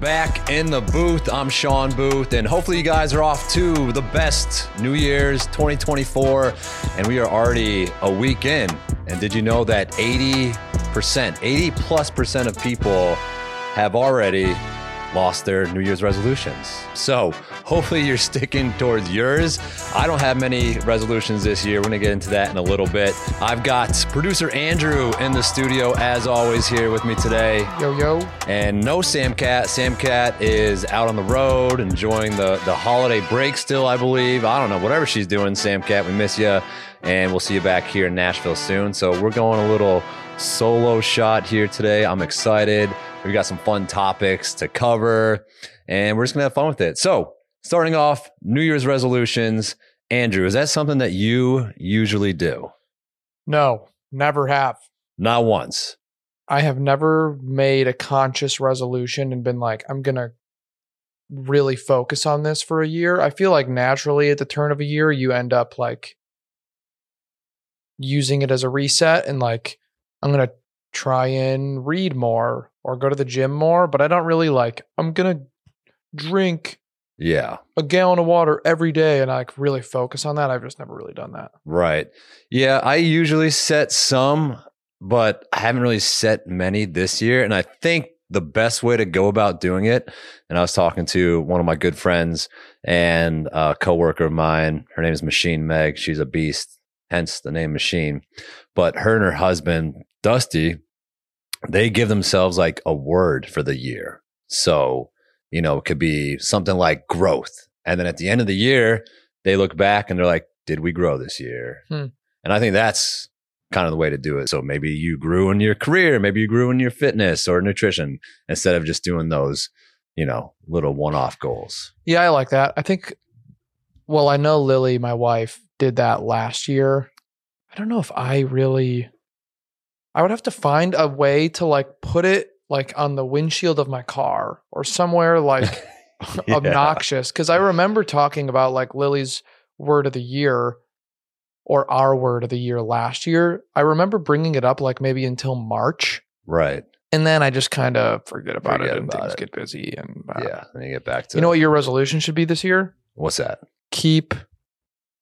back in the booth. I'm Shawn Booth, and hopefully, you guys are off to the best New Year's 2024. And we are already a week in. And did you know that 80%, 80 plus percent of people have already lost their New Year's resolutions. So hopefully you're sticking towards yours. I don't have many resolutions this year. We're going to get into that in a little bit. I've got producer Andrew in the studio, as always, here with me today. Yo, yo. And no Sam Cat. Sam Cat is out on the road enjoying the, the holiday break still, I believe. I don't know, whatever she's doing, Sam Cat, we miss you. And we'll see you back here in Nashville soon. So we're going a little solo shot here today. I'm excited. We've got some fun topics to cover, and we're just going to have fun with it. So, starting off, New Year's resolutions. Andrew, is that something that you usually do? No, never have. Not once. I have never made a conscious resolution and been like, I'm going to really focus on this for a year. I feel like naturally at the turn of a year, you end up like using it as a reset and like, I'm going to try and read more or go to the gym more, but I don't really like, I'm going to drink yeah a gallon of water every day and I like really focus on that. I've just never really done that. Right. Yeah, I usually set some, but I haven't really set many this year. And I think the best way to go about doing it, and I was talking to one of my good friends and a coworker of mine. Her name is Machine Meg. She's a beast, hence the name Machine. But her and her husband, Dusty, they give themselves like a word for the year. So, you know, it could be something like growth. And then at the end of the year, they look back and they're like, did we grow this year? Hmm. And I think that's kind of the way to do it. So maybe you grew in your career, maybe you grew in your fitness or nutrition instead of just doing those, you know, little one off goals. Yeah, I like that. I think, well, I know Lily, my wife, did that last year. I don't know if I really, I would have to find a way to like put it like on the windshield of my car or somewhere like Yeah. obnoxious. Cause I remember talking about like Lily's word of the year or our word of the year last year. I remember bringing it up like maybe until March. Right. And then I just kind of forget about Forget it and about things it. get busy. And uh, yeah. Then you get back to you know what your resolution should be this year? what's that? Keep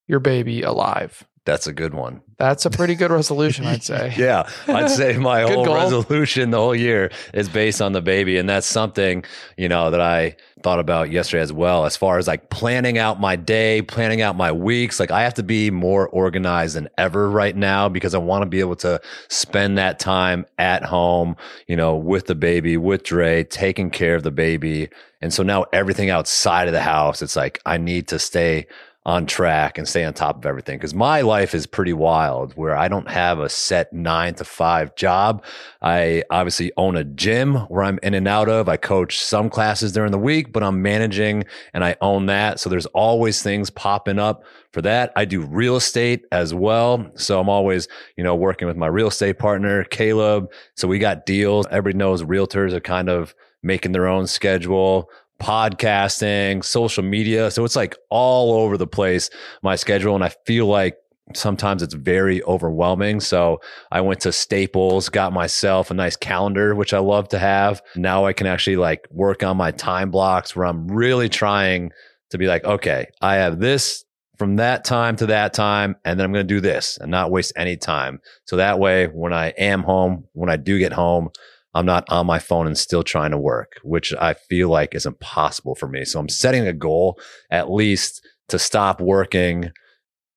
your baby alive. That's a good one. That's a pretty good resolution, I'd say. yeah, I'd say my whole goal. resolution the whole year is based on the baby, and that's something you know that I thought about yesterday as well. As far as like planning out my day, planning out my weeks, like I have to be more organized than ever right now because I want to be able to spend that time at home, you know, with the baby, with Dre, taking care of the baby, and so now everything outside of the house, it's like I need to stay on track and stay on top of everything because my life is pretty wild where I don't have a set nine to five job. I obviously own a gym where I'm in and out of. I coach some classes during the week, but I'm managing and I own that. So there's always things popping up for that. I do real estate as well. So I'm always, you know, working with my real estate partner, Caleb. So we got deals. Everybody knows realtors are kind of making their own schedule podcasting, social media. So it's like all over the place, my schedule. And I feel like sometimes it's very overwhelming. So I went to Staples, got myself a nice calendar, which I love to have. Now I can actually like work on my time blocks where I'm really trying to be like, okay, I have this from that time to that time, and then I'm going to do this and not waste any time. So that way, when I am home, when I do get home, I'm not on my phone and still trying to work, which I feel like is impossible for me. So I'm setting a goal at least to stop working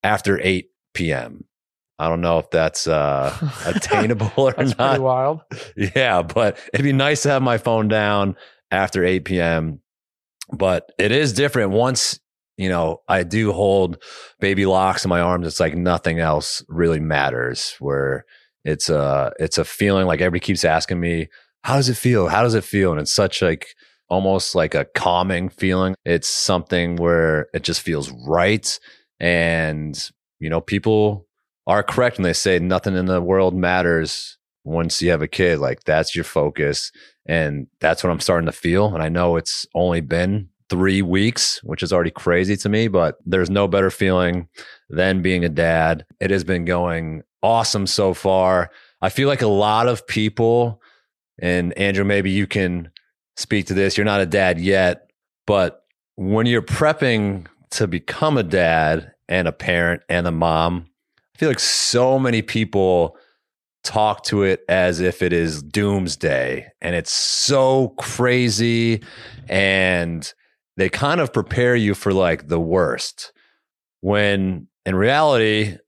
after 8 p.m. I don't know if that's uh, attainable or That's not. pretty wild. Yeah, but it'd be nice to have my phone down after 8 p.m. But it is different once, you know, I do hold baby Lox in my arms. It's like nothing else really matters where it's a, it's a feeling like everybody keeps asking me, how does it feel? How does it feel? And it's such like almost like a calming feeling. It's something where it just feels right. And, you know, people are correct when they say nothing in the world matters once you have a kid. Like that's your focus. And that's what I'm starting to feel. And I know it's only been three weeks, which is already crazy to me, but there's no better feeling than being a dad. It has been going awesome so far. I feel like a lot of people, and Andrew, maybe you can speak to this. You're not a dad yet, but when you're prepping to become a dad and a parent and a mom, I feel like so many people talk to it as if it is doomsday and it's so crazy and they kind of prepare you for like the worst when in reality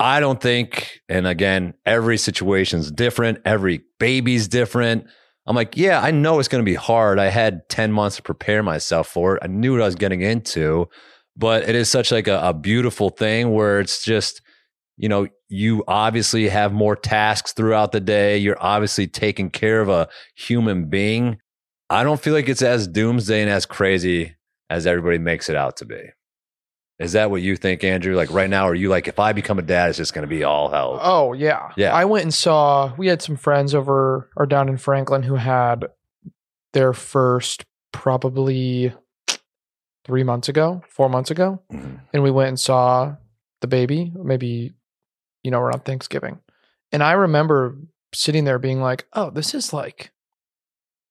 i don't think and again every situation's different every baby's different i'm like yeah i know it's going to be hard i had 10 months to prepare myself for it i knew what i was getting into but it is such like a, a beautiful thing where it's just you know, you obviously have more tasks throughout the day. You're obviously taking care of a human being. I don't feel like it's as doomsday and as crazy as everybody makes it out to be. Is that what you think, Andrew? Like right now, are you like, if I become a dad, it's just going to be all hell? Oh yeah, Yeah. I went and saw. We had some friends over or down in Franklin who had their first probably three months ago, four months ago, Mhm. and we went and saw the baby. Maybe you know around Thanksgiving, and I remember sitting there being like, "Oh, this is like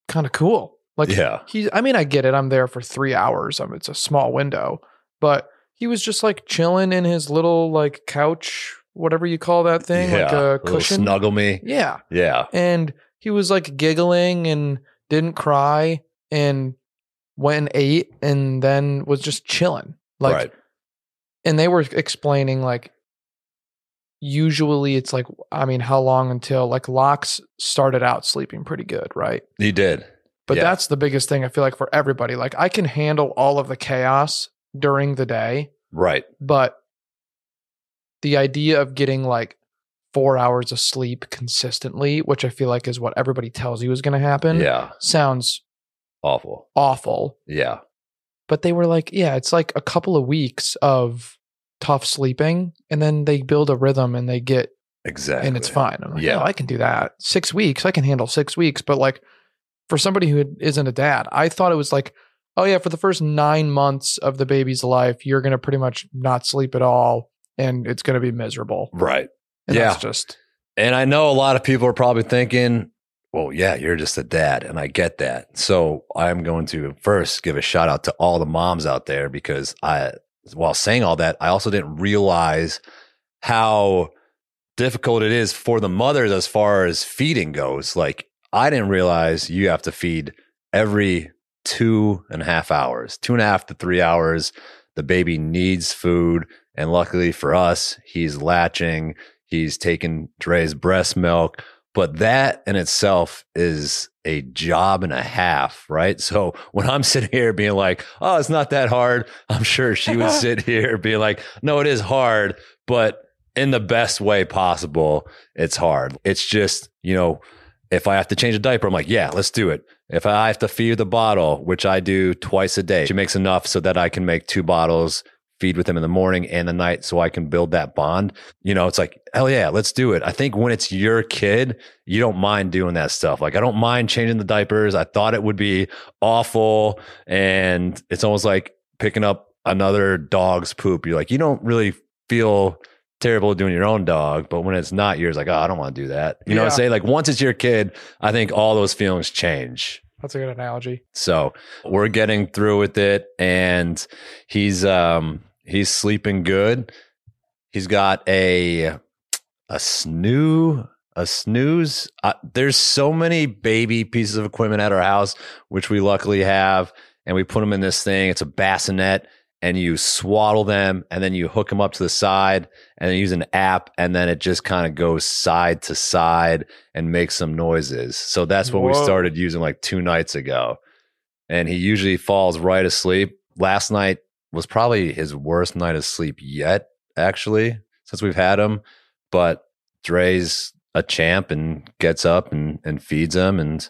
kind of cool." Like yeah. he's I mean, I get it. I'm there for three hours. I mean, it's a small window, but he was just like chilling in his little like couch, whatever you call that thing, like yeah. a cushion. Snuggle me. Yeah. Yeah. And he was like giggling and didn't cry and went and ate and then was just chilling. Like right. and they were explaining like usually it's like I mean, how long until like Lox started out sleeping pretty good, right? He did. But Yeah. that's the biggest thing I feel like for everybody. Like I can handle all of the chaos during the day, Right. but the idea of getting like four hours of sleep consistently, which I feel like is what everybody tells you is going to happen, Yeah. sounds Awful. awful. Yeah. But they were like, yeah, it's like a couple of weeks of tough sleeping, and then they build a rhythm and they get, Exactly. and it's fine. I'm like, Yeah. yeah, I can do that. Six weeks, I can handle six weeks. But like for somebody who isn't a dad, I thought it was like, oh yeah, for the first nine months of the baby's life, you're gonna pretty much not sleep at all, and it's gonna be miserable. Right. And Yeah. that's just And I know a lot of people are probably thinking, well, yeah, you're just a dad. And I get that. So I'm going to first give a shout out to all the moms out there because I, while saying all that, I also didn't realize how difficult it is for the mothers as far as feeding goes. Like, I didn't realize you have to feed every two and a half hours, two and a half to three hours. The baby needs food. And luckily for us, he's latching, he's taking Dre's breast milk. But that in itself is a job and a half, right? So when I'm sitting here being like, oh, it's not that hard, I'm sure she would sit here being like, no, it is hard, but in the best way possible, it's hard. It's just, you know, if I have to change a diaper, I'm like, yeah, let's do it. If I have to feed the bottle, which I do twice a day, she makes enough so that I can make two bottles, feed with them in the morning and the night so I can build that bond. You know, it's like, hell yeah, let's do it. I think when it's your kid, you don't mind doing that stuff. Like, I don't mind changing the diapers. I thought it would be awful. And it's almost like picking up another dog's poop. You're like, you don't really feel terrible doing your own dog, but when it's not yours, like, oh, I don't want to do that. You know what I'm saying? Like, once it's your kid, I think all those feelings change. that's a good analogy. So we're getting through with it, and he's um he's sleeping good. He's got a a snoo a snooze. Uh, there's so many baby pieces of equipment at our house, which we luckily have, and we put them in this thing. It's a bassinet, and you swaddle them, and then you hook them up to the side, and use an app, and then it just kind of goes side to side and makes some noises. So that's what we started using like two nights ago. And he usually falls right asleep. Last night was probably his worst night of sleep yet, actually, since we've had him. But Dre's a champ and gets up and, and feeds him, and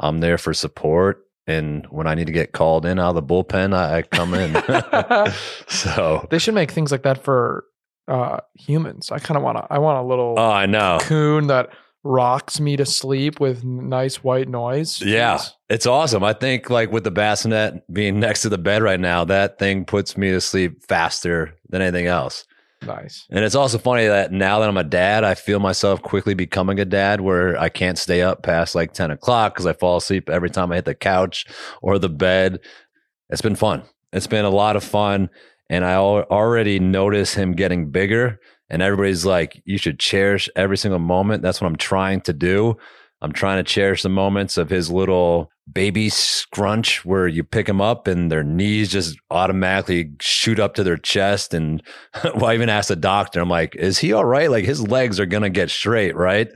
I'm there for support. And when I need to get called in out of the bullpen, I, I come in. so, They should make things like that for uh, humans. I kind of want to. I want a little oh, I know. coon that rocks me to sleep with nice white noise. Yeah, it's awesome. I think like with the bassinet being next to the bed right now, that thing puts me to sleep faster than anything else. Nice. And it's also funny that now that I'm a dad, I feel myself quickly becoming a dad where I can't stay up past like 10 o'clock because I fall asleep every time I hit the couch or the bed. It's been fun. It's been a lot of fun. And I al- already notice him getting bigger. And everybody's like, you should cherish every single moment. That's what I'm trying to do. I'm trying to cherish the moments of his little baby scrunch where you pick them up and their knees just automatically shoot up to their chest. And well, I even asked the doctor, I'm like, is he all right? Like his legs are going to get straight, right?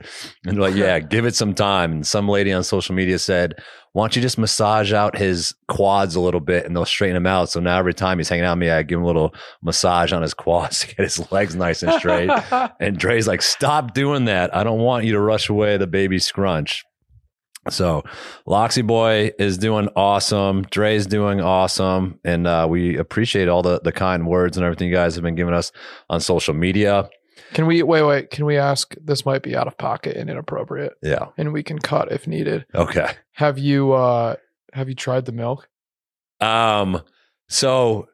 And like, yeah, give it some time. And some lady on social media said, why don't you just massage out his quads a little bit and they'll straighten him out. So now every time he's hanging out with me, I give him a little massage on his quads to get his legs nice and straight. and Dre's like, stop doing that. I don't want you to rush away the baby scrunch. So Loxy Boy is doing awesome. Dre's doing awesome. And uh, we appreciate all the, the kind words and everything you guys have been giving us on social media. Can we wait? Wait. Can we ask? This might be out of pocket and inappropriate, Yeah. and we can cut if needed. Okay. Have you? uh Have you tried the milk? Um, so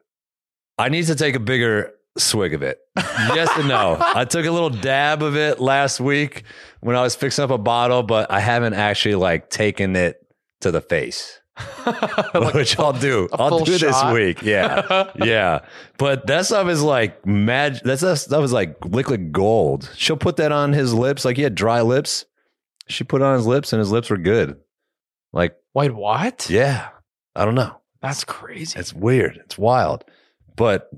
I need to take a bigger swig of it. Yes and no. I took a little dab of it last week when I was fixing up a bottle, but I haven't actually like taken it to the face, Like which I'll do. I'll do this week. Yeah. yeah. But that stuff is like mag. That's that stuff is like liquid gold. She'll put that on his lips. Like he had dry lips. She put it on his lips and his lips were good. Like, Wait, what? yeah. I don't know. That's crazy. It's weird. It's wild. But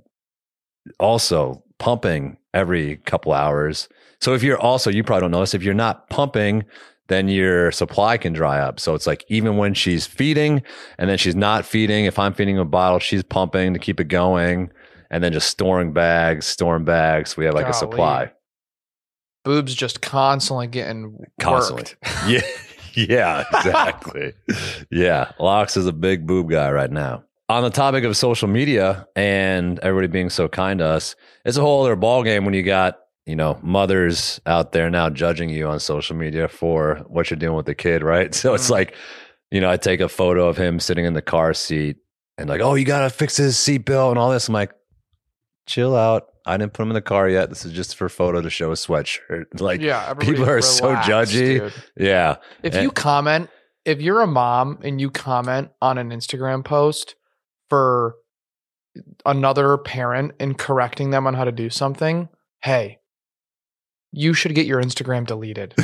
also pumping every couple hours. So if you're also, you probably don't notice, if you're not pumping, then your supply can dry up. So it's like even when she's feeding and then she's not feeding, if I'm feeding a bottle, she's pumping to keep it going and then just storing bags, storing bags. We have like a supply. Boobs just constantly getting Constantly. worked. Yeah. Yeah, exactly. yeah. Lox is a big boob guy right now. On the topic of social media and everybody being so kind to us, it's a whole other ballgame when you got, you know, mothers out there now judging you on social media for what you're doing with the kid, right? So it's Mm. like, you know, I take a photo of him sitting in the car seat and like, oh, you gotta fix his seatbelt and all this. I'm like, chill out. I didn't put him in the car yet. This is just for photo to show a sweatshirt. Like, yeah, people are so judgy. dude. yeah. If And- you comment, if you're a mom and you comment on an Instagram post for another parent and correcting them on how to do something, hey, you should get your Instagram deleted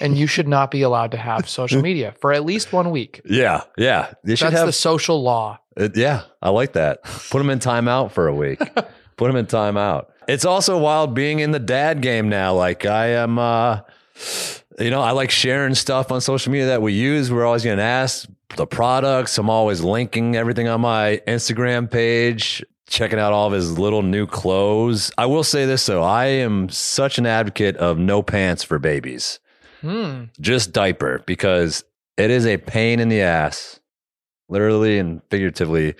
and you should not be allowed to have social media for at least one week. Yeah, yeah. They should That's have. the social law. uh, yeah, I like that. Put them in timeout for a week. Put them in timeout. It's also wild being in the dad game now. Like I am, uh, you know, I like sharing stuff on social media that we use. We're always getting asked the products. I'm always linking everything on my Instagram page. Checking out all of his little new clothes. I will say this though, I am such an advocate of no pants for babies. Hmm. just diaper because it is a pain in the ass, literally and figuratively,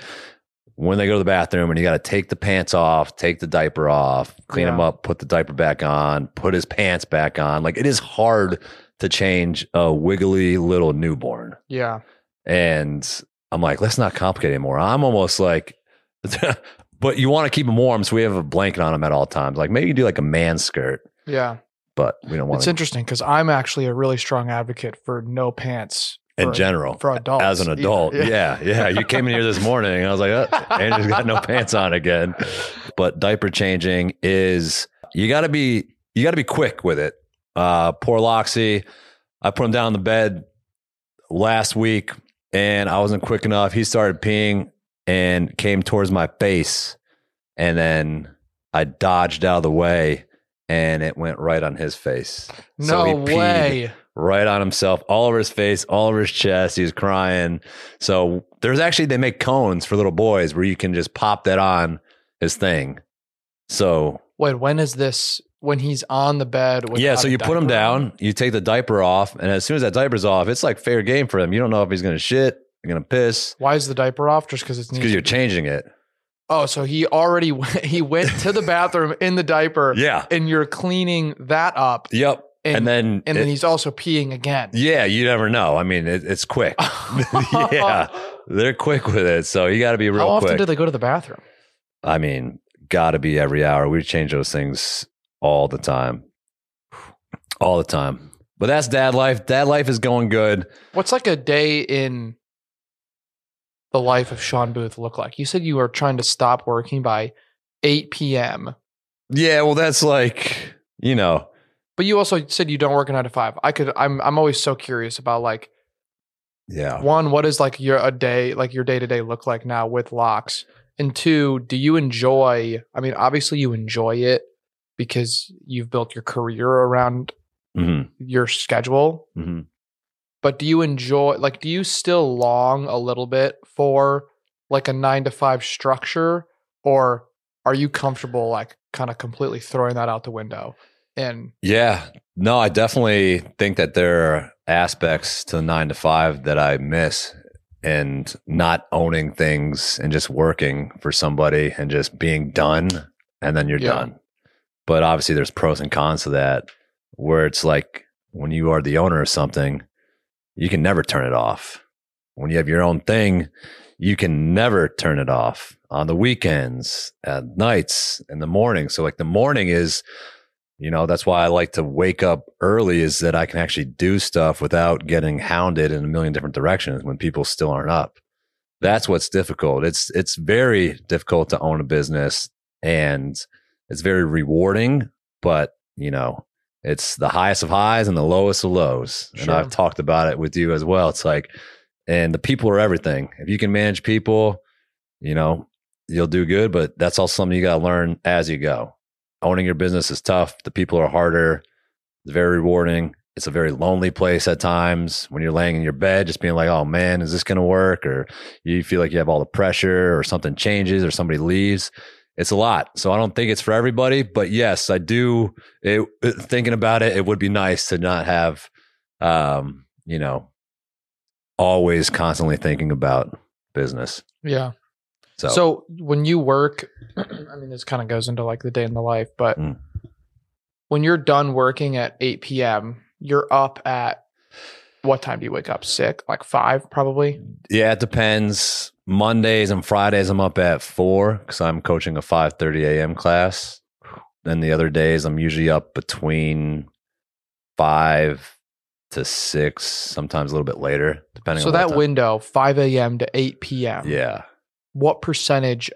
when they go to the bathroom and you got to take the pants off, take the diaper off, clean Yeah. him up, put the diaper back on, put his pants back on. Like it is hard to change a wiggly little newborn. Yeah. And I'm like, let's not complicate anymore. I'm almost like, but you want to keep them warm, so we have a blanket on them at all times. Like maybe you do like a man skirt, Yeah. but we don't want It's to interesting because I'm actually a really strong advocate for no pants in general. for adults. as an either. adult. Yeah. yeah, You came in here this morning and I was like, oh, Andrew's got no pants on again. But diaper changing is you got to be you got to be quick with it. Uh, poor Loxy, I put him down on the bed last week and I wasn't quick enough. He started peeing and came towards my face, and then I dodged out of the way. And it went right on his face. So he No peed way. right on himself, all over his face, all over his chest. He was crying. So there's actually they make cones for little boys where you can just pop that on his thing. So Wait, when is this? When he's on the bed? yeah, so you put him down, you take the diaper off, and as soon as that diaper's off, it's like fair game for him. You don't know if he's gonna shit, you're gonna piss, Why is the diaper off? Just because it's because you're changing it. Oh, so he already went, he went to the bathroom in the diaper, Yeah. and you're cleaning that up, Yep. and And, then and it- then he's also peeing again. yeah, you never know. I mean, it, it's quick. yeah, they're quick with it, so you got to be real How often quick. do they go to the bathroom? I mean, got to be every hour. We change those things all the time, all the time. But that's dad life. Dad life is going good. What's like a day in the life of Shawn Booth look like? You said you were trying to stop working by 8 p.m. Yeah, well, that's like you know, But you also said you don't work a nine to five. I could. I'm. I'm always so curious about like yeah. one. What is like your a day like your day to day look like now with Lox? And two, do you enjoy? I mean, obviously you enjoy it because you've built your career around hmm your schedule. hmm But do you enjoy? Like, do you still long a little bit for like a nine to five structure, or are you comfortable like kind of completely throwing that out the window? And Yeah. No, I definitely think that there are aspects to the nine to five that I miss and not owning things and just working for somebody and just being done and then you're Yeah. done. But obviously there's pros and cons to that where it's like when you are the owner of something, you can never turn it off. When you have your own thing, you can never turn it off on the weekends, at nights, in the morning. So like the morning is you know, that's why I like to wake up early is that I can actually do stuff without getting hounded in a million different directions when people still aren't up. That's what's difficult. It's it's very difficult to own a business and it's very rewarding, but you know, it's the highest of highs and the lowest of lows. And I've talked about it with you as well. It's like and the people are everything. If you can manage people, you know, you'll do good, but that's also something you got to learn as you go owning your business is tough. The people are harder. It's very rewarding. It's a very lonely place at times when you're laying in your bed, just being like, oh man, is this going to work? Or you feel like you have all the pressure or something changes or somebody leaves. It's a lot. So I don't think it's for everybody, but yes, I do. It, thinking about it, it would be nice to not have, um, you know, always constantly thinking about business. yeah. So, So, when you work, I mean, this kind of goes into like the day in the life, but Mm. when you're done working at 8 p.m., you're up at what time do you wake up? Sick, like five, probably. Yeah, it depends. Mondays and Fridays I'm up at four because I'm coaching a five thirty a.m. class. Then the other days I'm usually up between five to six, sometimes a little bit later, depending. So that window, 5 a.m. to 8 p.m. Yeah, What percentage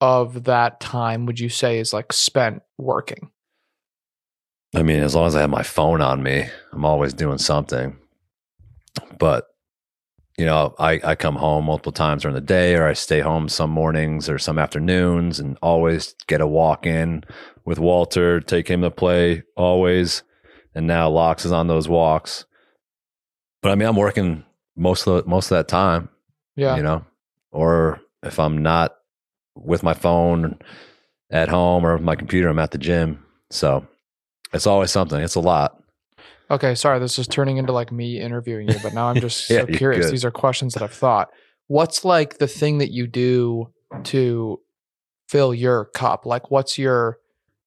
of that time would you say is like spent working? I mean, as long as I have my phone on me, I'm always doing something. But you know, I, I come home multiple times during the day, or I stay home some mornings or some afternoons, and always get a walk in with Walter, take him to play always. And now Lox is on those walks. But I mean, I'm working most of the, most of that time, Yeah. you know, or if I'm not with my phone at home or my computer, I'm at the gym. So it's always something. It's a lot. Okay, sorry, this is turning into like me interviewing you, but now I'm just Yeah, so curious. These are questions that I've thought. What's like the thing that you do to fill your cup? Like, what's your,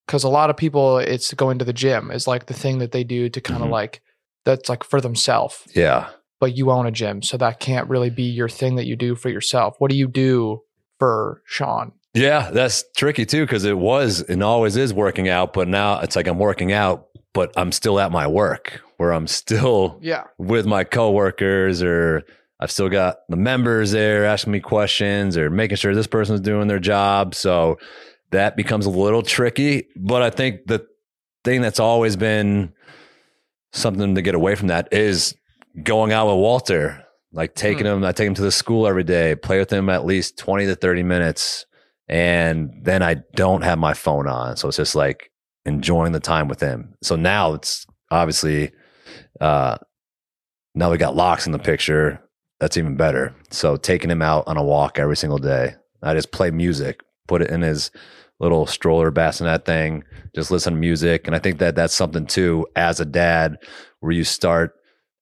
because a lot of people, it's going to the gym is like the thing that they do to kind of Mhm. like, that's like for themselves, Yeah. but you own a gym. So that can't really be your thing that you do for yourself. What do you do for Shawn? Yeah, that's tricky too because it was and always is working out, but now it's like I'm working out, but I'm still at my work where I'm still Yeah. with my coworkers or I've still got the members there asking me questions or making sure this person's doing their job. So that becomes a little tricky. But I think the thing that's always been something to get away from that is going out with Walter, like taking him, I take him to the school every day, play with him at least 20 to 30 minutes. And then I don't have my phone on. So it's just like enjoying the time with him. So now it's obviously, uh, now we got Lox in the picture. That's even better. So taking him out on a walk every single day. I just play music, put it in his little stroller bassinet thing, just listen to music. And I think that that's something too, as a dad, where you start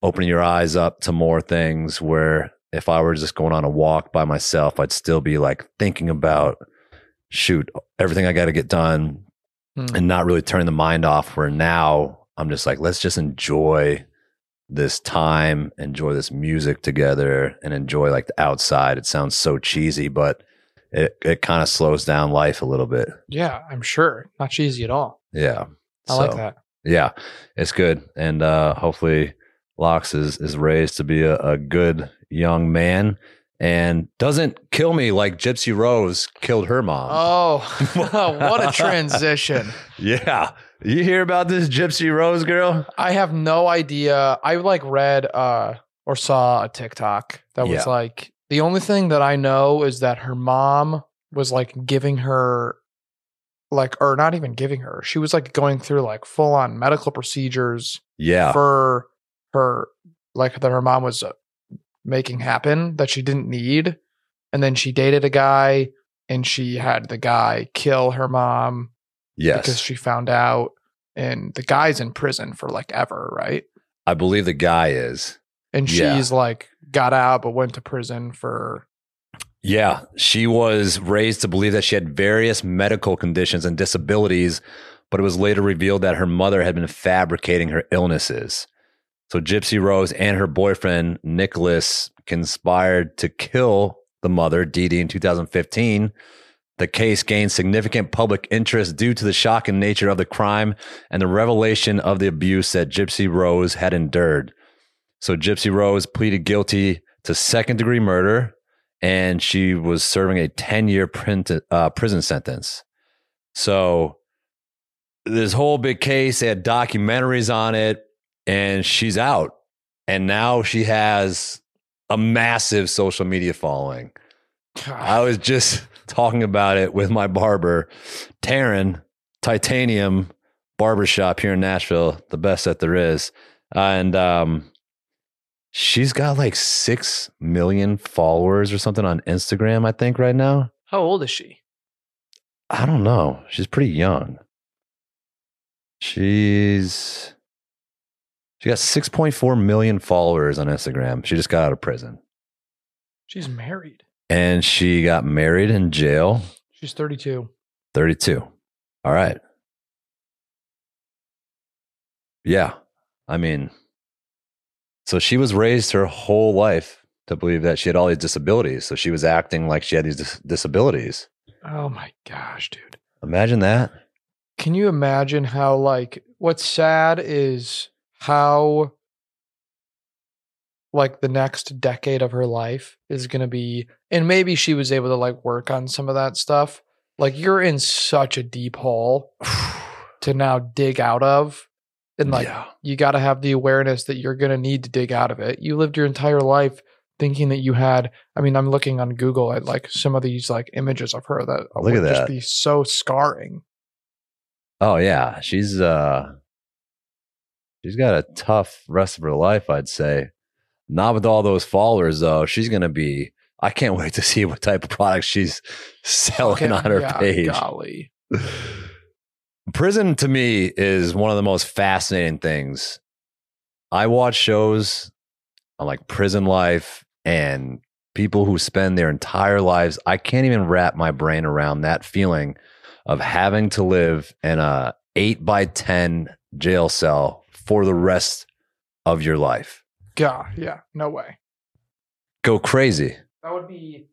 opening your eyes up to more things where if I were just going on a walk by myself, I'd still be like thinking about, shoot, everything I got to get done Hmm. and not really turning the mind off. Where now I'm just like, let's just enjoy this time, enjoy this music together, and enjoy like the outside. It sounds so cheesy, but it it kind of slows down life a little bit. Yeah, I'm sure. Not cheesy at all. Yeah. I like that. Yeah, it's good, and uh, hopefully, Lox is is raised to be a, a good young man and doesn't kill me like Gypsy Rose killed her mom. Oh, what a transition. Yeah, you hear about this Gypsy Rose girl? I have no idea. I like read uh or saw a TikTok that was Yeah. like the only thing that I know is that her mom was like giving her like or not even giving her. She was like going through like full on medical procedures Yeah, for her like that her mom was uh, making happen that she didn't need and then she dated a guy and she had the guy kill her mom yes. because she found out and the guy's in prison for like ever right I believe the guy is. And Yeah. she's like got out but went to prison for Yeah, she was raised to believe that she had various medical conditions and disabilities, but it was later revealed that her mother had been fabricating her illnesses. So Gypsy Rose and her boyfriend Nicholas conspired to kill the mother, Dee Dee, in 2015. The case gained significant public interest due to the shocking nature of the crime and the revelation of the abuse that Gypsy Rose had endured. So Gypsy Rose pleaded guilty to second degree murder and she was serving a 10 year print, uh, prison sentence. So, this whole big case, they had documentaries on it, and she's out. And now she has a massive social media following. I was just talking about it with my barber, Taryn, Titanium Barbershop here in Nashville, the best that there is. And um, she's got like 6 million followers or something on Instagram, I think, right now. how old is she I don't know. She's pretty young. She's she got 6.4 million followers on Instagram. She just got out of prison. she's married And she got married in jail, she's 32 32. All right. Yeah. I mean, so she was raised her whole life to believe that she had all these disabilities. So she was acting like she had these dis- disabilities. oh my gosh dude Imagine that. Can you imagine how like what's sad is how like the next decade of her life is going to be and maybe she was able to like work on some of that stuff. Like you're in such a deep hole to now dig out of and like yeah. you got to have the awareness that you're going to need to dig out of it. You lived your entire life thinking that you had I mean I'm looking on Google at like some of these like images of her that Look would at just be so scarring. Oh yeah, she's uh she's got a tough rest of her life, I'd say. Not with all those followers though. She's gonna be I can't wait to see what type of products she's selling on her Yeah, page. Golly. Prison to me is one of the most fascinating things. I watch shows on like prison life and people who spend their entire lives. I can't even wrap my brain around that feeling of having to live in a eight by 10 jail cell for the rest of your life. God, yeah, no way. Go crazy. That would be.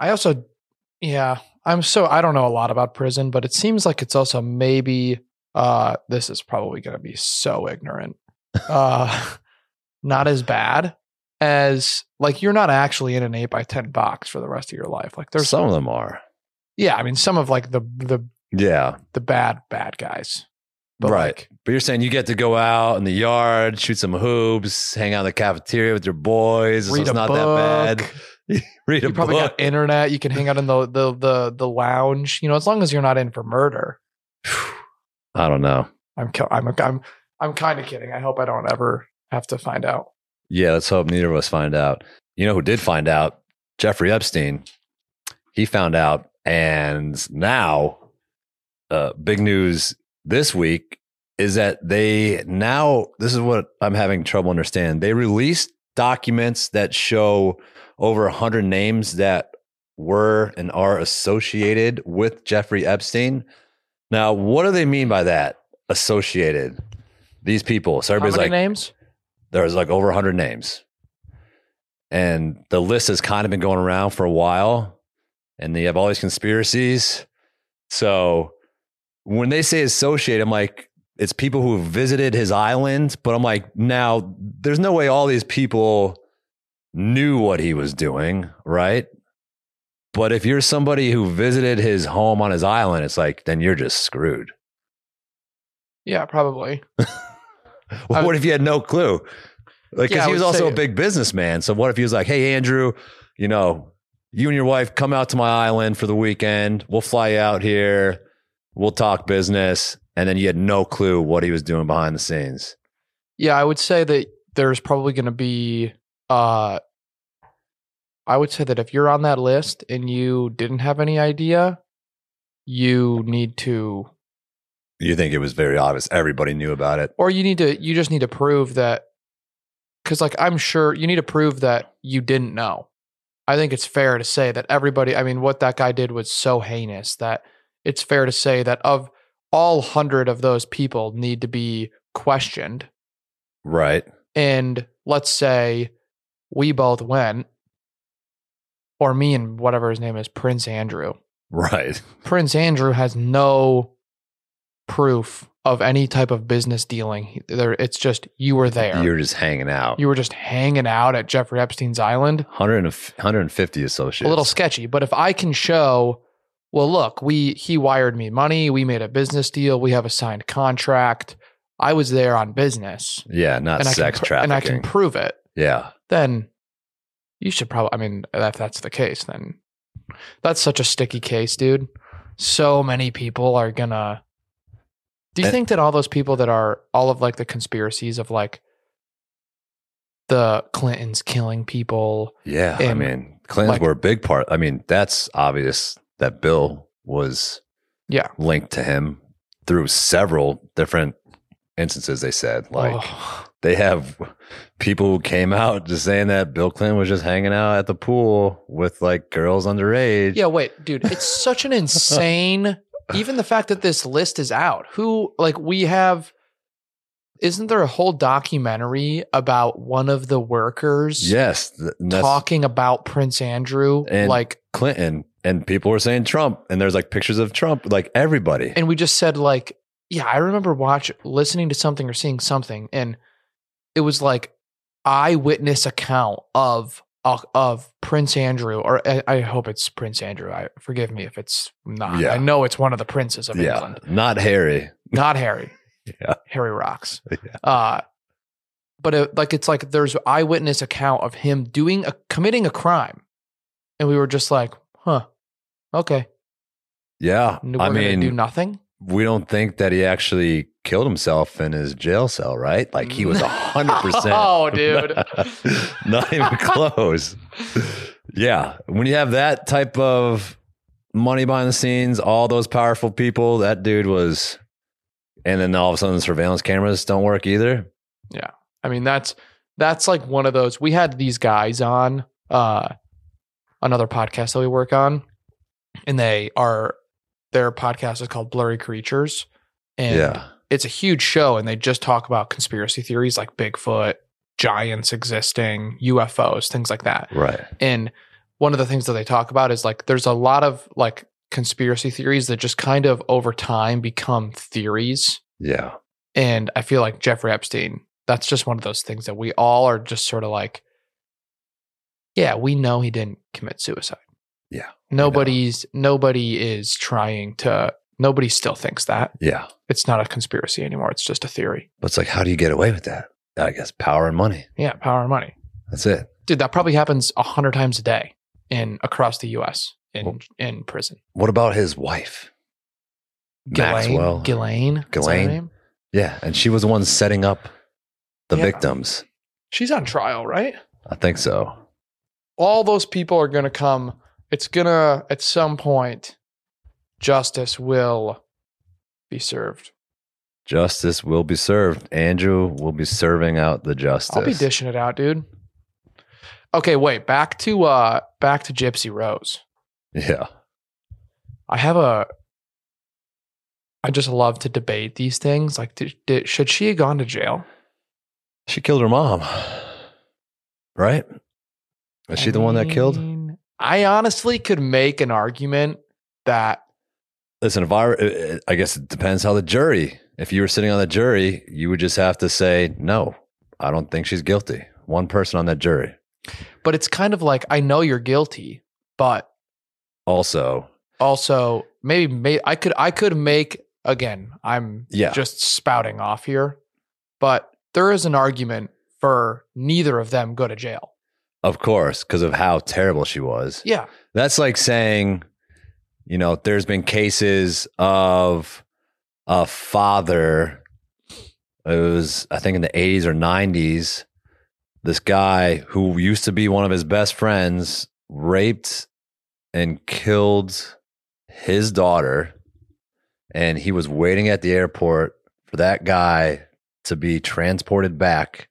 I also, yeah, I'm so I don't know a lot about prison, but it seems like it's also maybe. Uh, this is probably going to be so ignorant. Uh, not as bad as like you're not actually in an eight by ten box for the rest of your life. Like there's some of them are. yeah, I mean some of like the the Yeah. the bad bad guys, but Right. like But you're saying you get to go out in the yard, shoot some hoops, hang out in the cafeteria with your boys. so it's not book. that bad. Read a You probably book. got internet. You can hang out in the the the the lounge. You know, as long as you're not in for murder. I don't know. I'm I'm I'm I'm kind of kidding. I hope I don't ever have to find out. Yeah, let's hope neither of us find out. You know who did find out? Jeffrey Epstein. He found out, and now, uh, big news this week is that they now. This is what I'm having trouble understand. They released documents that show over 100 names that were and are associated with Jeffrey Epstein. Now, what do they mean by that? Associated. These people. So everybody's like, names? there's like over 100 names and the list has kind of been going around for a while and they have all these conspiracies. So when they say associate, I'm like, it's people who visited his island, but I'm like, now there's no way all these people knew what he was doing, right? But if you're somebody who visited his home on his island, it's like, then you're just screwed. Yeah, probably. Well, what if you had no clue? Like, Yeah, because he was also a big businessman. So what if he was like, hey, Andrew, you know, you and your wife come out to my island for the weekend. We'll fly you out here. We'll talk business. And then you had no clue what he was doing behind the scenes. Yeah, I would say that there's probably going to be. Uh, I would say that if you're on that list and you didn't have any idea, you need to, You think it was very obvious. Everybody knew about it. or you need to, you just need to prove that. Because, like, I'm sure you need to prove that you didn't know. I think it's fair to say that everybody, I mean, what that guy did was so heinous that it's fair to say that of all hundred of those people need to be questioned. Right. and let's say we both went, or me and whatever his name is, Prince Andrew. Right. Prince Andrew has no proof of any type of business dealing. There, it's just you were there. You're just hanging out. you were just hanging out at Jeffrey Epstein's island. 100 and- 150 associates. A little sketchy, but if I can show, well, look, we he wired me money. We made a business deal. We have a signed contract. I was there on business, yeah, not and I sex can, trafficking. and I can prove it. yeah. Then you should probably. I mean, if that's the case, then that's such a sticky case, dude. So many people are gonna. Do you And- think that all those people that are all of like the conspiracies of like the Clintons killing people? Yeah. I mean, Clintons like- were a big part. I mean, that's obvious that Bill was Yeah. linked to him through several different instances, they said. Like, Ugh. They have people who came out just saying that Bill Clinton was just hanging out at the pool with like girls underage. yeah, wait, dude, it's such an insane. Even the fact that this list is out, who like we have. Isn't there a whole documentary about one of the workers? Yes. talking about Prince Andrew, And- like, Clinton. And people were saying Trump. And there's like pictures of Trump, like everybody. and we just said like, yeah, I remember watch listening to something or seeing something, and it was like eyewitness account of of, of Prince Andrew, or I, I hope it's Prince Andrew. I forgive me if it's not. Yeah. I know it's one of the princes of yeah. England, Not Harry. not Harry. Yeah. Harry rocks. Yeah. Uh, but it, like it's like there's eyewitness account of him doing a committing a crime, and we were just like, huh, okay. Yeah. We're I mean, do nothing. We don't think that he actually killed himself in his jail cell, right? Like he was a hundred percent. Oh, dude. Not even close. Yeah. When you have that type of money behind the scenes, all those powerful people, that dude was and then all of a sudden the surveillance cameras don't work either. Yeah, I mean, that's that's like one of those. We had these guys on uh another podcast that we work on, and they are their podcast is called Blurry Creatures, and yeah. it's a huge show, and they just talk about conspiracy theories like Bigfoot, giants existing, UFOs, things like that. Right. And one of the things that they talk about is like there's a lot of like conspiracy theories that just kind of over time become theories. Yeah. And I feel like Jeffrey Epstein, that's just one of those things that we all are just sort of like, yeah, we know he didn't commit suicide. Nobody's, nobody is trying to, nobody still thinks that. Yeah. It's not a conspiracy anymore. It's just a theory. But it's like, how do you get away with that? I guess power and money. Yeah, power and money. That's it. Dude, that probably happens a hundred times a day in across the US in, Well- in prison. What about his wife? Maxwell. Ghislaine. Ghislaine. is that her Ghislaine? name? Yeah. And she was the one setting up the Yeah. victims. She's on trial, right? I think so. all those people are going to come. It's to, at some point, justice will be served. Justice will be served. Andrew will be serving out the justice. I'll be dishing it out, dude. Okay, wait. Back to uh back to Gypsy Rose. Yeah. I have a I just love to debate these things. Like did, did, should she have gone to jail? She killed her mom. Right? Is she I the one that killed? I honestly could make an argument that Listen, if I, uh, uh, I guess it depends how the jury. If you were sitting on the jury, you would just have to say, no, I don't think she's guilty. One person on that jury. but it's kind of like I know you're guilty, but Also, also maybe may, I could I could make again. I'm Yeah. just spouting off here, but there is an argument for neither of them go to jail. Of course, because of how terrible she was. Yeah, That's like saying, you know, there's been cases of a father. It was, I think, in the 80s or 90s. This guy who used to be one of his best friends raped and killed his daughter. And he was waiting at the airport for that guy to be transported back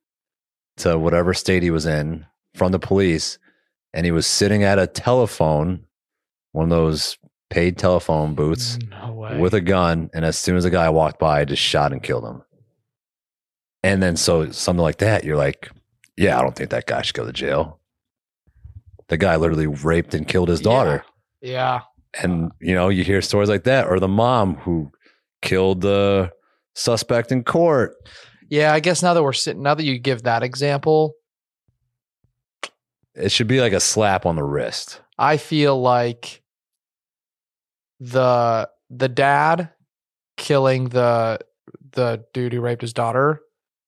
to whatever state he was in from the police and he was sitting at a telephone, one of those paid telephone booths, mm, no way. with a gun. And as soon as the guy walked by, I just shot and killed him. And then, so something like that, you're like, yeah, I don't think that guy should go to jail. The guy literally raped and killed his daughter. yeah, And, you know, you hear stories like that, or the mom who killed the suspect in court. yeah. I guess now that we're sitting, now that you give that example, It should be like a slap on the wrist. I feel like the the dad killing the the dude who raped his daughter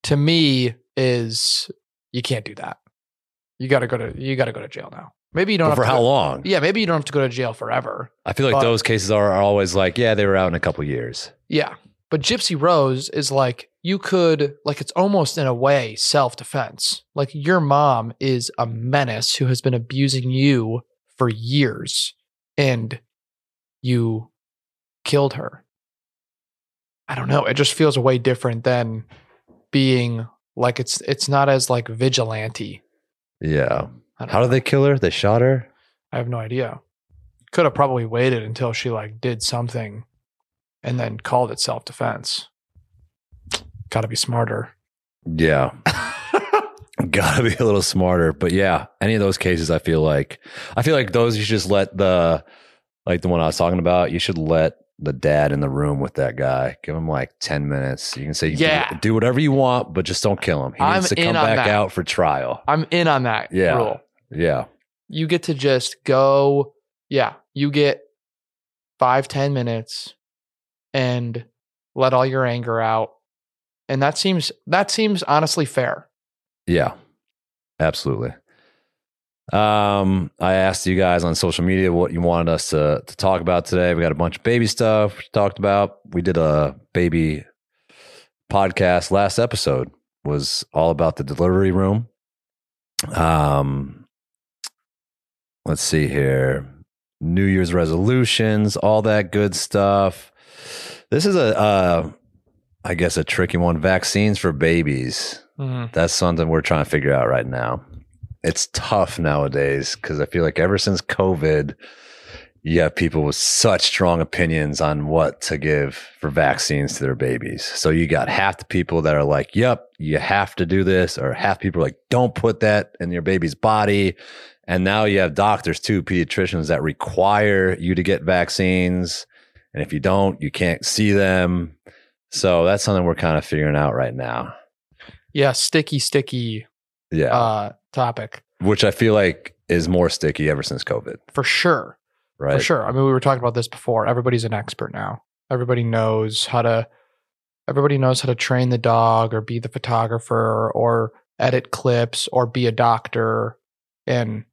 to me is you can't do that. You got to go to you got to go to jail now. Maybe you don't But for to how go- long? Yeah, maybe you don't have to go to jail forever. I feel like But- those cases are, are always like, yeah, they were out in a couple years. Yeah. But Gypsy Rose is like, you could, like, it's almost in a way self defense. Like, your mom is a menace who has been abusing you for years and you killed her. I don't know. It just feels way different than being like it's it's not as like vigilante. Yeah. How know. did they kill her? They shot her? I have no idea. Could have probably waited until she like did something and then called it self defense. Got to be smarter. Yeah. Gotta be a little smarter. But yeah, any of those cases, I feel like, I feel like those you should just let the, like the one I was talking about, you should let the dad in the room with that guy. Give him like 10 minutes. You can say, Yeah. do, do whatever you want, but just don't kill him. He I'm needs to come back that. out for trial. I'm in on that Yeah. rule. Yeah. You get to just go. Yeah, you get five ten minutes and let all your anger out, and that seems that seems honestly fair. Yeah, absolutely. Um, I asked you guys on social media what you wanted us to to talk about today. We got a bunch of baby stuff we talked about. We did a baby podcast last episode was all about the delivery room. Um, let's see here. New Year's resolutions, all that good stuff. This is a uh I guess a tricky one. Vaccines for babies. Mhm. That's something we're trying to figure out right now. It's tough nowadays because I feel like ever since COVID, you have people with such strong opinions on what to give for vaccines to their babies. So you got half the people that are like, yep, you have to do this, or half people are like, don't put that in your baby's body. And now you have doctors too, pediatricians that require you to get vaccines. And if you don't, you can't see them. So that's something we're kind of figuring out right now. Yeah, sticky, sticky Yeah. uh, topic which I feel like is more sticky ever since COVID, for sure. right? For sure. I mean, we were talking about this before. Everybody's an expert now. Everybody knows how to everybody knows how to train the dog or be the photographer or edit clips or be a doctor. And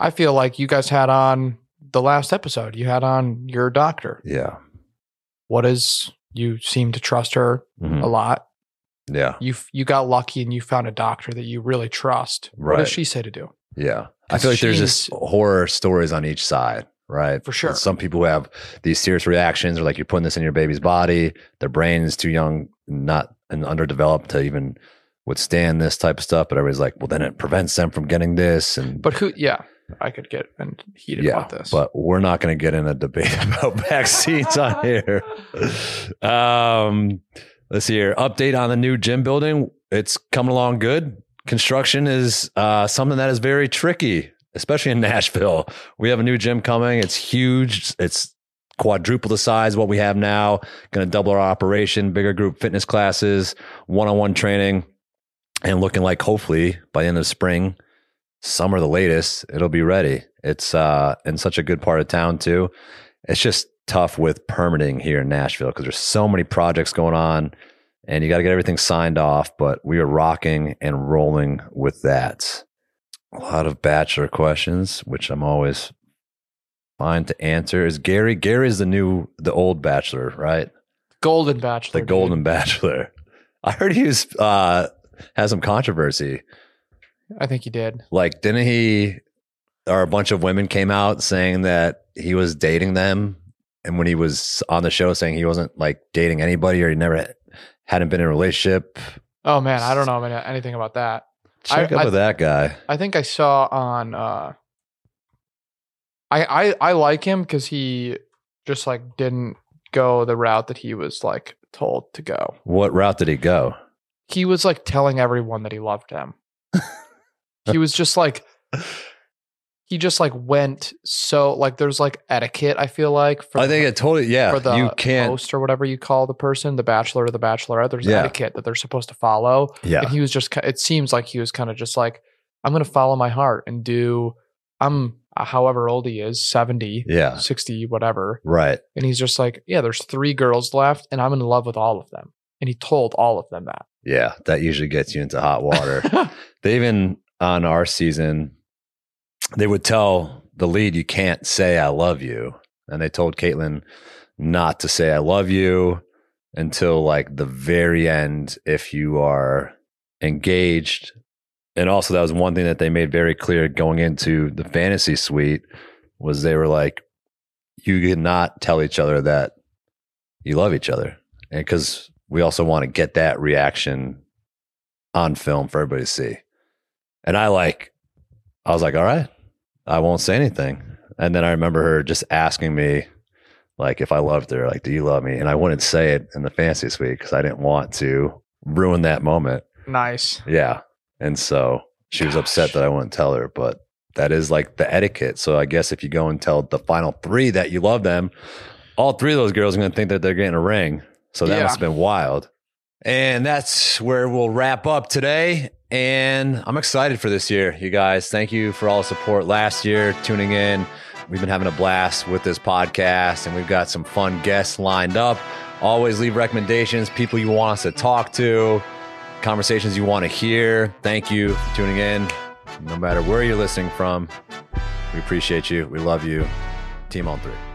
I feel like you guys had on the last episode, you had on your doctor. Yeah. What is you seem to trust her Mhm. a lot. Yeah. You you got lucky and you found a doctor that you really trust. What does she say to do? Yeah. I feel like there's just horror stories on each side, right? For sure. Some people who have these serious reactions, or like you're putting this in your baby's body, their brain is too young, not and underdeveloped to even withstand this type of stuff. But everybody's like, well, then it prevents them from getting this. And But who yeah, I could get and heated yeah, about this. but we're not going to get in a debate about vaccines on here. Um, let's see here. Update on the new gym building. It's coming along good. Construction is uh, something that is very tricky especially in Nashville. We have a new gym coming. It's huge. It's quadruple the size of what we have now. Going to double our operation, bigger group fitness classes, one on one training, and looking like hopefully by the end of spring, summer the latest, it'll be ready. It's uh, in such a good part of town too. It's just tough with permitting here in Nashville because there's so many projects going on and you got to get everything signed off. But we are rocking and rolling with that. A lot of bachelor questions, which I'm always fine to answer. Is Gary? Gary is the new, the old bachelor, right? Golden Bachelor. The Golden Bachelor. I heard he was uh, has some controversy. I think he did. Like, didn't he? Or a bunch of women came out saying that he was dating them, and when he was on the show, saying he wasn't like dating anybody or he never hadn't been in a relationship. Oh man, I don't know anything about that. Check I- up I- with that guy. I think I saw on. uh I I I like him because he just like didn't go the route that he was like told to go. What route did he go? He was like telling everyone that he loved them. he was just like he just like went so like there's like etiquette. I feel like for I think the, it totally. Yeah, for the you can't. host or whatever you call the person, the bachelor or the bachelorette. There's Yeah. etiquette that they're supposed to follow. Yeah, And he was just, it seems like he was kind of just like, I'm going to follow my heart and do, I'm uh, however old he is, 70, yeah, 60, whatever. right. And he's just like, yeah, there's three girls left and I'm in love with all of them. And he told all of them that. Yeah, that usually gets you into hot water. they even on our season, they would tell the lead, "You can't say I love you," and they told Kaitlyn not to say I love you until like the very end if you are engaged. And also, that was one thing that they made very clear going into the fantasy suite was they were like, "You cannot tell each other that you love each other," and because we also want to get that reaction on film for everybody to see. And I like, I was like, all right, I won't say anything. And then I remember her just asking me, like, if I loved her, like, do you love me? And I wouldn't say it in the fantasy suite because I didn't want to ruin that moment. nice. Yeah. And so she was upset that I wouldn't tell her, but that is like the etiquette. So I guess if you go and tell the final three that you love them, all three of those girls are going to think that they're getting a ring. So that Yeah. must have been wild. And that's where we'll wrap up today. And I'm excited for this year, you guys. Thank you for all the support last year, tuning in. We've been having a blast with this podcast, and we've got some fun guests lined up. Always leave recommendations, people you want us to talk to, conversations you want to hear. Thank you for tuning in. No matter where you're listening from, we appreciate you. We love you. Team on three.